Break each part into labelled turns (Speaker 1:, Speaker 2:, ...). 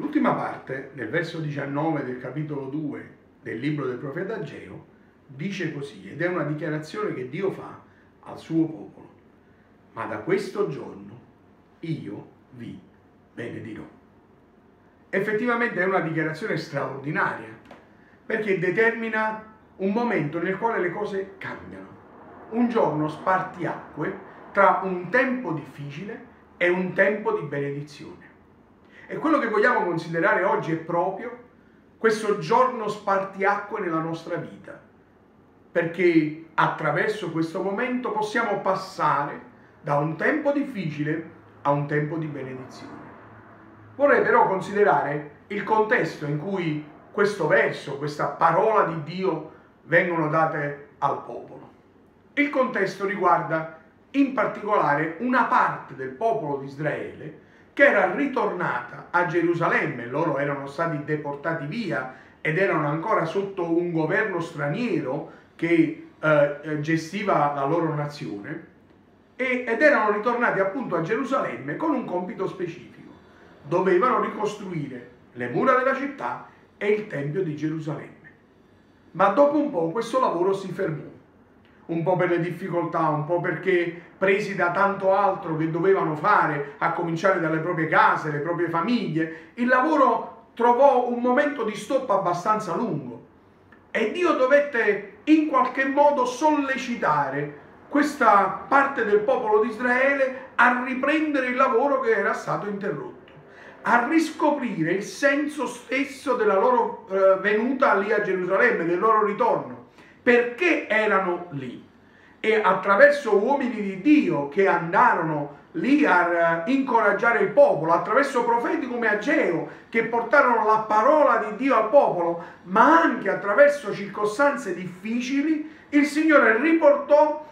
Speaker 1: L'ultima parte, nel verso 19 del capitolo 2 del libro del profeta Ageo, dice così, ed è una dichiarazione che Dio fa al suo popolo. Ma da questo giorno io vi benedirò. Effettivamente è una dichiarazione straordinaria, perché determina un momento nel quale le cose cambiano. Un giorno spartiacque tra un tempo difficile e un tempo di benedizione. E quello che vogliamo considerare oggi è proprio questo giorno spartiacque nella nostra vita, perché attraverso questo momento possiamo passare da un tempo difficile a un tempo di benedizione. Vorrei però considerare il contesto in cui questo verso, questa parola di Dio vengono date al popolo. Il contesto riguarda in particolare una parte del popolo di Israele che era ritornata a Gerusalemme, loro erano stati deportati via ed erano ancora sotto un governo straniero che eh, gestiva la loro nazione e, ed erano ritornati appunto a Gerusalemme con un compito specifico. Dovevano ricostruire le mura della città e il Tempio di Gerusalemme. Ma dopo un po' questo lavoro si fermò un po' per le difficoltà, un po' perché presi da tanto altro che dovevano fare, a cominciare dalle proprie case, le proprie famiglie, il lavoro trovò un momento di stop abbastanza lungo. E Dio dovette in qualche modo sollecitare questa parte del popolo di Israele a riprendere il lavoro che era stato interrotto, a riscoprire il senso stesso della loro eh, venuta lì a Gerusalemme, del loro ritorno perché erano lì. E attraverso uomini di Dio che andarono lì a eh, incoraggiare il popolo, attraverso profeti come Ageo che portarono la parola di Dio al popolo, ma anche attraverso circostanze difficili, il Signore riportò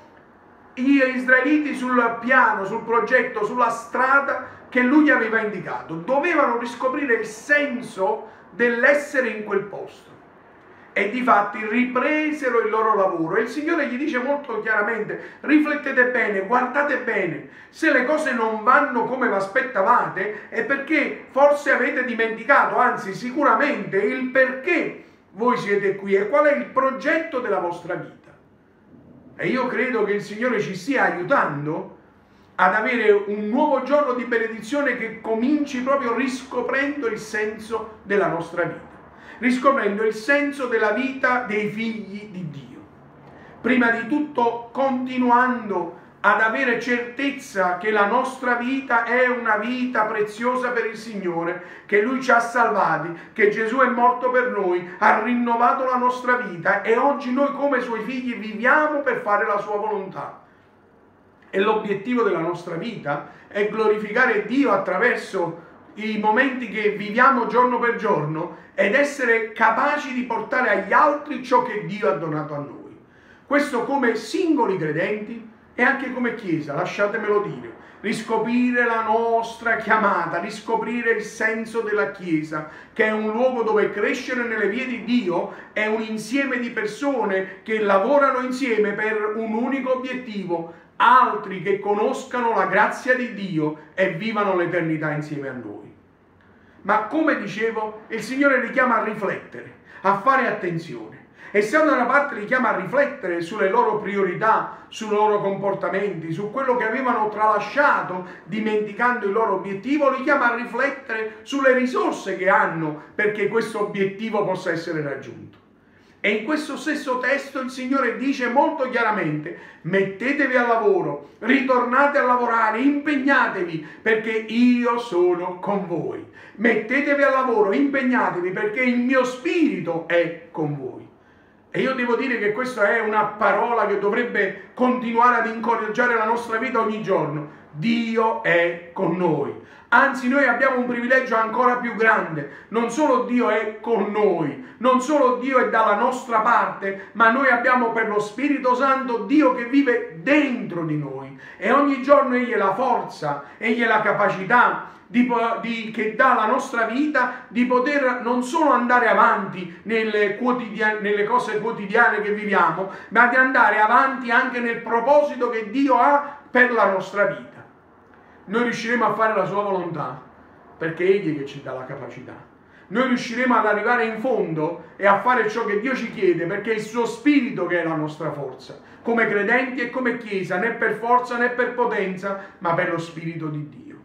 Speaker 1: gli israeliti sul piano, sul progetto, sulla strada che lui aveva indicato. Dovevano riscoprire il senso dell'essere in quel posto e di fatti ripresero il loro lavoro. E il Signore gli dice molto chiaramente riflettete bene, guardate bene. Se le cose non vanno come vi aspettavate è perché forse avete dimenticato anzi sicuramente il perché voi siete qui e qual è il progetto della vostra vita. E io credo che il Signore ci stia aiutando ad avere un nuovo giorno di benedizione che cominci proprio riscoprendo il senso della nostra vita riscoprendo il senso della vita dei figli di Dio. Prima di tutto continuando ad avere certezza che la nostra vita è una vita preziosa per il Signore, che Lui ci ha salvati, che Gesù è morto per noi, ha rinnovato la nostra vita e oggi noi come Suoi figli viviamo per fare la Sua volontà. E l'obiettivo della nostra vita è glorificare Dio attraverso i momenti che viviamo giorno per giorno ed essere capaci di portare agli altri ciò che Dio ha donato a noi. Questo come singoli credenti e anche come Chiesa, lasciatemelo dire, riscoprire la nostra chiamata, riscoprire il senso della Chiesa, che è un luogo dove crescere nelle vie di Dio è un insieme di persone che lavorano insieme per un unico obiettivo, altri che conoscano la grazia di Dio e vivano l'eternità insieme a noi. Ma come dicevo, il Signore li chiama a riflettere, a fare attenzione. E se da una parte li chiama a riflettere sulle loro priorità, sui loro comportamenti, su quello che avevano tralasciato dimenticando il loro obiettivo, li chiama a riflettere sulle risorse che hanno perché questo obiettivo possa essere raggiunto. E in questo stesso testo il Signore dice molto chiaramente, mettetevi al lavoro, ritornate a lavorare, impegnatevi perché io sono con voi. Mettetevi al lavoro, impegnatevi perché il mio spirito è con voi. E io devo dire che questa è una parola che dovrebbe continuare ad incoraggiare la nostra vita ogni giorno. Dio è con noi. Anzi, noi abbiamo un privilegio ancora più grande. Non solo Dio è con noi, non solo Dio è dalla nostra parte, ma noi abbiamo per lo Spirito Santo Dio che vive dentro di noi. E ogni giorno Egli è la forza, Egli è la capacità di, di, che dà alla nostra vita di poter non solo andare avanti nelle, nelle cose quotidiane che viviamo, ma di andare avanti anche nel proposito che Dio ha per la nostra vita noi riusciremo a fare la sua volontà perché è Egli che ci dà la capacità. Noi riusciremo ad arrivare in fondo e a fare ciò che Dio ci chiede perché è il suo spirito che è la nostra forza, come credenti e come Chiesa, né per forza né per potenza, ma per lo spirito di Dio.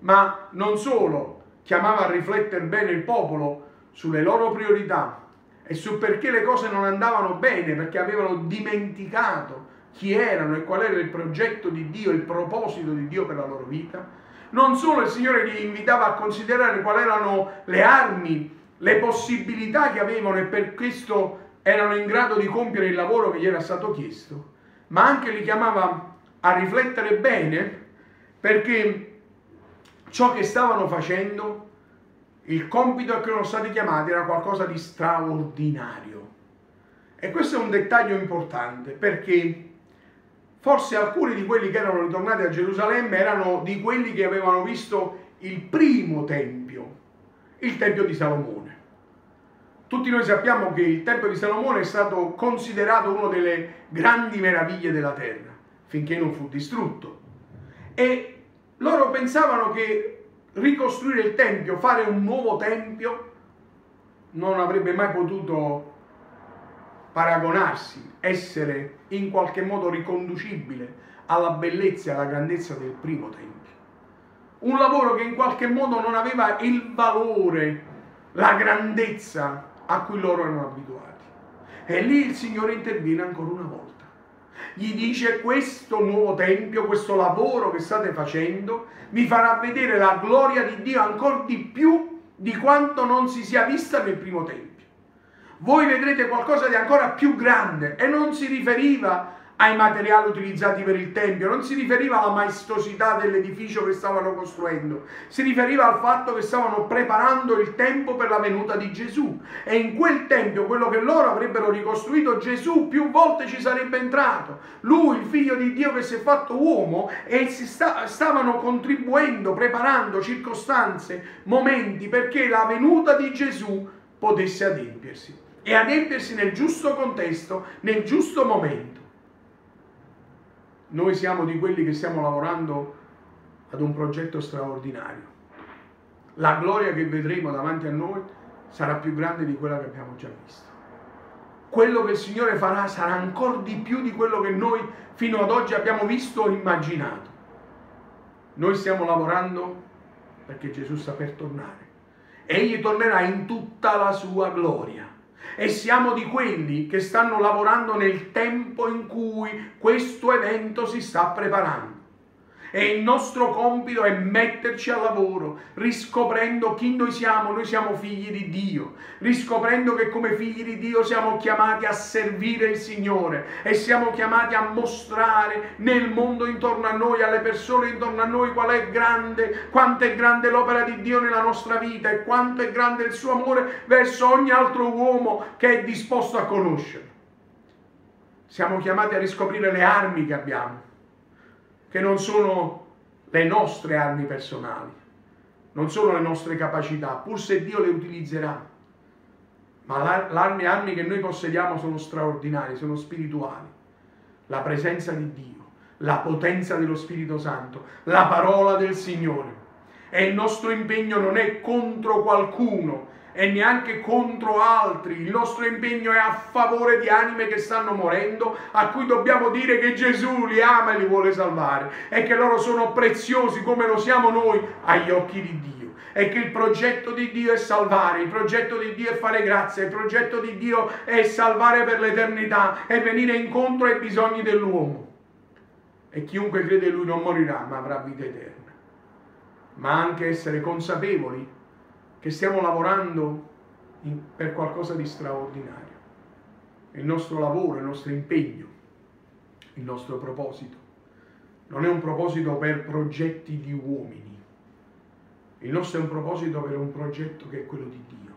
Speaker 1: Ma non solo, chiamava a riflettere bene il popolo sulle loro priorità e su perché le cose non andavano bene, perché avevano dimenticato chi erano e qual era il progetto di Dio, il proposito di Dio per la loro vita. Non solo il Signore li invitava a considerare quali erano le armi, le possibilità che avevano e per questo erano in grado di compiere il lavoro che gli era stato chiesto, ma anche li chiamava a riflettere bene perché ciò che stavano facendo, il compito a cui erano stati chiamati era qualcosa di straordinario. E questo è un dettaglio importante perché forse alcuni di quelli che erano ritornati a Gerusalemme erano di quelli che avevano visto il primo tempio, il tempio di Salomone. Tutti noi sappiamo che il tempio di Salomone è stato considerato una delle grandi meraviglie della terra, finché non fu distrutto. E loro pensavano che ricostruire il Tempio, fare un nuovo Tempio, non avrebbe mai potuto paragonarsi, essere in qualche modo riconducibile alla bellezza e alla grandezza del primo Tempio. Un lavoro che in qualche modo non aveva il valore, la grandezza a cui loro erano abituati. E lì il Signore interviene ancora una volta gli dice questo nuovo tempio, questo lavoro che state facendo, vi farà vedere la gloria di Dio ancora di più di quanto non si sia vista nel primo tempio. Voi vedrete qualcosa di ancora più grande e non si riferiva ai materiali utilizzati per il Tempio, non si riferiva alla maestosità dell'edificio che stavano costruendo, si riferiva al fatto che stavano preparando il tempo per la venuta di Gesù. E in quel Tempio, quello che loro avrebbero ricostruito, Gesù più volte ci sarebbe entrato. Lui, il figlio di Dio che si è fatto uomo, e si sta, stavano contribuendo, preparando circostanze, momenti perché la venuta di Gesù potesse adempiersi. E adempiersi nel giusto contesto, nel giusto momento. Noi siamo di quelli che stiamo lavorando ad un progetto straordinario. La gloria che vedremo davanti a noi sarà più grande di quella che abbiamo già visto. Quello che il Signore farà sarà ancora di più di quello che noi fino ad oggi abbiamo visto o immaginato. Noi stiamo lavorando perché Gesù sta per tornare. Egli tornerà in tutta la sua gloria e siamo di quelli che stanno lavorando nel tempo in cui questo evento si sta preparando. E il nostro compito è metterci al lavoro, riscoprendo chi noi siamo. Noi siamo figli di Dio, riscoprendo che come figli di Dio siamo chiamati a servire il Signore e siamo chiamati a mostrare nel mondo intorno a noi, alle persone intorno a noi, qual è grande, quanto è grande l'opera di Dio nella nostra vita e quanto è grande il suo amore verso ogni altro uomo che è disposto a conoscere. Siamo chiamati a riscoprire le armi che abbiamo che non sono le nostre armi personali, non sono le nostre capacità, pur se Dio le utilizzerà. Ma le armi che noi possediamo sono straordinarie, sono spirituali. La presenza di Dio, la potenza dello Spirito Santo, la parola del Signore. E il nostro impegno non è contro qualcuno, e neanche contro altri. Il nostro impegno è a favore di anime che stanno morendo, a cui dobbiamo dire che Gesù li ama e li vuole salvare e che loro sono preziosi come lo siamo noi agli occhi di Dio. E che il progetto di Dio è salvare, il progetto di Dio è fare grazia, il progetto di Dio è salvare per l'eternità e venire incontro ai bisogni dell'uomo. E chiunque crede in Lui non morirà, ma avrà vita eterna. Ma anche essere consapevoli che stiamo lavorando in, per qualcosa di straordinario. Il nostro lavoro, il nostro impegno, il nostro proposito. Non è un proposito per progetti di uomini. Il nostro è un proposito per un progetto che è quello di Dio.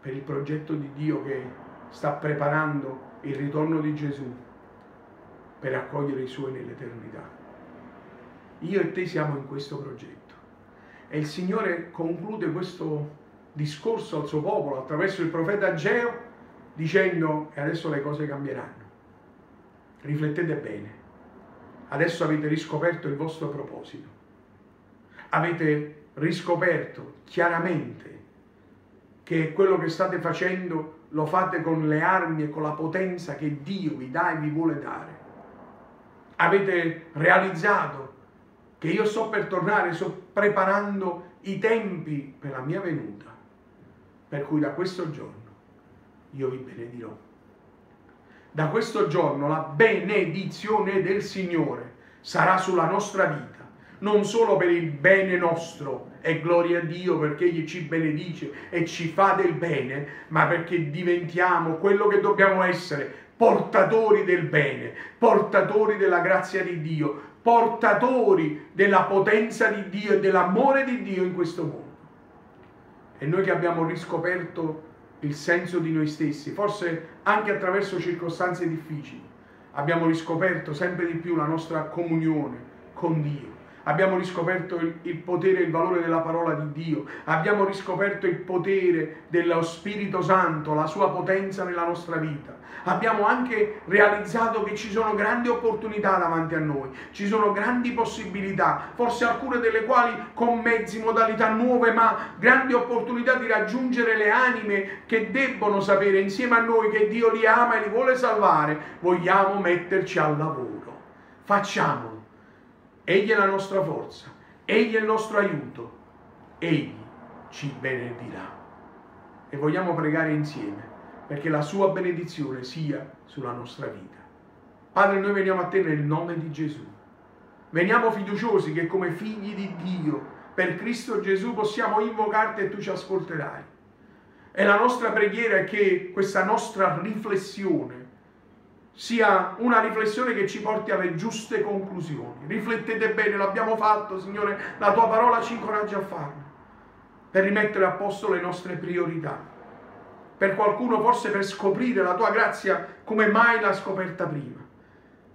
Speaker 1: Per il progetto di Dio che sta preparando il ritorno di Gesù per accogliere i suoi nell'eternità. Io e te siamo in questo progetto. E il Signore conclude questo discorso al suo popolo attraverso il profeta Ageo dicendo e adesso le cose cambieranno. Riflettete bene. Adesso avete riscoperto il vostro proposito. avete riscoperto chiaramente che quello che state facendo lo fate con le armi e con la potenza che Dio vi dà e vi vuole dare. Avete realizzato che io sto per tornare, sto preparando i tempi per la mia venuta, per cui da questo giorno io vi benedirò. Da questo giorno la benedizione del Signore sarà sulla nostra vita, non solo per il bene nostro, e gloria a Dio perché Egli ci benedice e ci fa del bene, ma perché diventiamo quello che dobbiamo essere, portatori del bene, portatori della grazia di Dio, portatori della potenza di Dio e dell'amore di Dio in questo mondo. E noi che abbiamo riscoperto il senso di noi stessi, forse anche attraverso circostanze difficili, abbiamo riscoperto sempre di più la nostra comunione con Dio abbiamo riscoperto il, il potere e il valore della parola di Dio, abbiamo riscoperto il potere dello Spirito Santo, la sua potenza nella nostra vita. Abbiamo anche realizzato che ci sono grandi opportunità davanti a noi, ci sono grandi possibilità, forse alcune delle quali con mezzi, modalità nuove, ma grandi opportunità di raggiungere le anime che debbono sapere insieme a noi che Dio li ama e li vuole salvare. Vogliamo metterci al lavoro. Facciamolo Egli è la nostra forza, Egli è il nostro aiuto, Egli ci benedirà. E vogliamo pregare insieme perché la sua benedizione sia sulla nostra vita. Padre, noi veniamo a te nel nome di Gesù. Veniamo fiduciosi che come figli di Dio, per Cristo Gesù, possiamo invocarti e tu ci ascolterai. E la nostra preghiera è che questa nostra riflessione sia una riflessione che ci porti alle giuste conclusioni. Riflettete bene, l'abbiamo fatto, Signore, la tua parola ci incoraggia a farlo, per rimettere a posto le nostre priorità. Per qualcuno forse per scoprire la tua grazia come mai l'ha scoperta prima.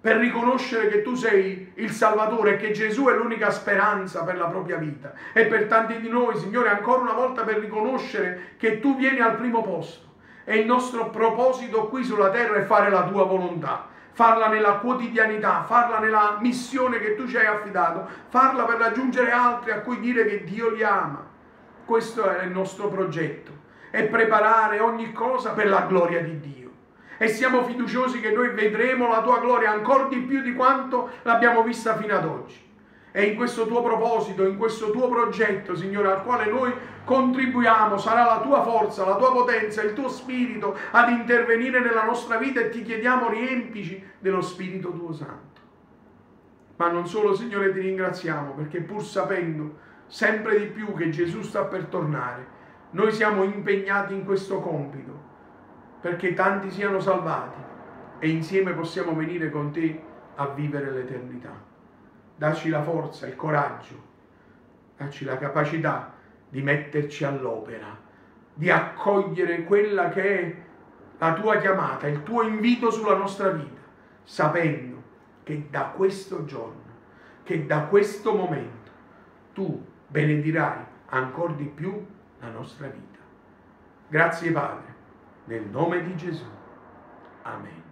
Speaker 1: Per riconoscere che tu sei il Salvatore e che Gesù è l'unica speranza per la propria vita. E per tanti di noi, Signore, ancora una volta per riconoscere che tu vieni al primo posto e il nostro proposito qui sulla terra è fare la tua volontà, farla nella quotidianità, farla nella missione che tu ci hai affidato, farla per raggiungere altri a cui dire che Dio li ama. Questo è il nostro progetto, è preparare ogni cosa per la gloria di Dio. E siamo fiduciosi che noi vedremo la tua gloria ancora di più di quanto l'abbiamo vista fino ad oggi. E in questo tuo proposito, in questo tuo progetto, Signore, al quale noi contribuiamo, sarà la tua forza, la tua potenza, il tuo spirito ad intervenire nella nostra vita e ti chiediamo riempici dello Spirito tuo Santo. Ma non solo, Signore, ti ringraziamo perché pur sapendo sempre di più che Gesù sta per tornare, noi siamo impegnati in questo compito perché tanti siano salvati e insieme possiamo venire con te a vivere l'eternità dacci la forza, il coraggio, dacci la capacità di metterci all'opera, di accogliere quella che è la tua chiamata, il tuo invito sulla nostra vita, sapendo che da questo giorno, che da questo momento, tu benedirai ancora di più la nostra vita. Grazie Padre, nel nome di Gesù. Amen.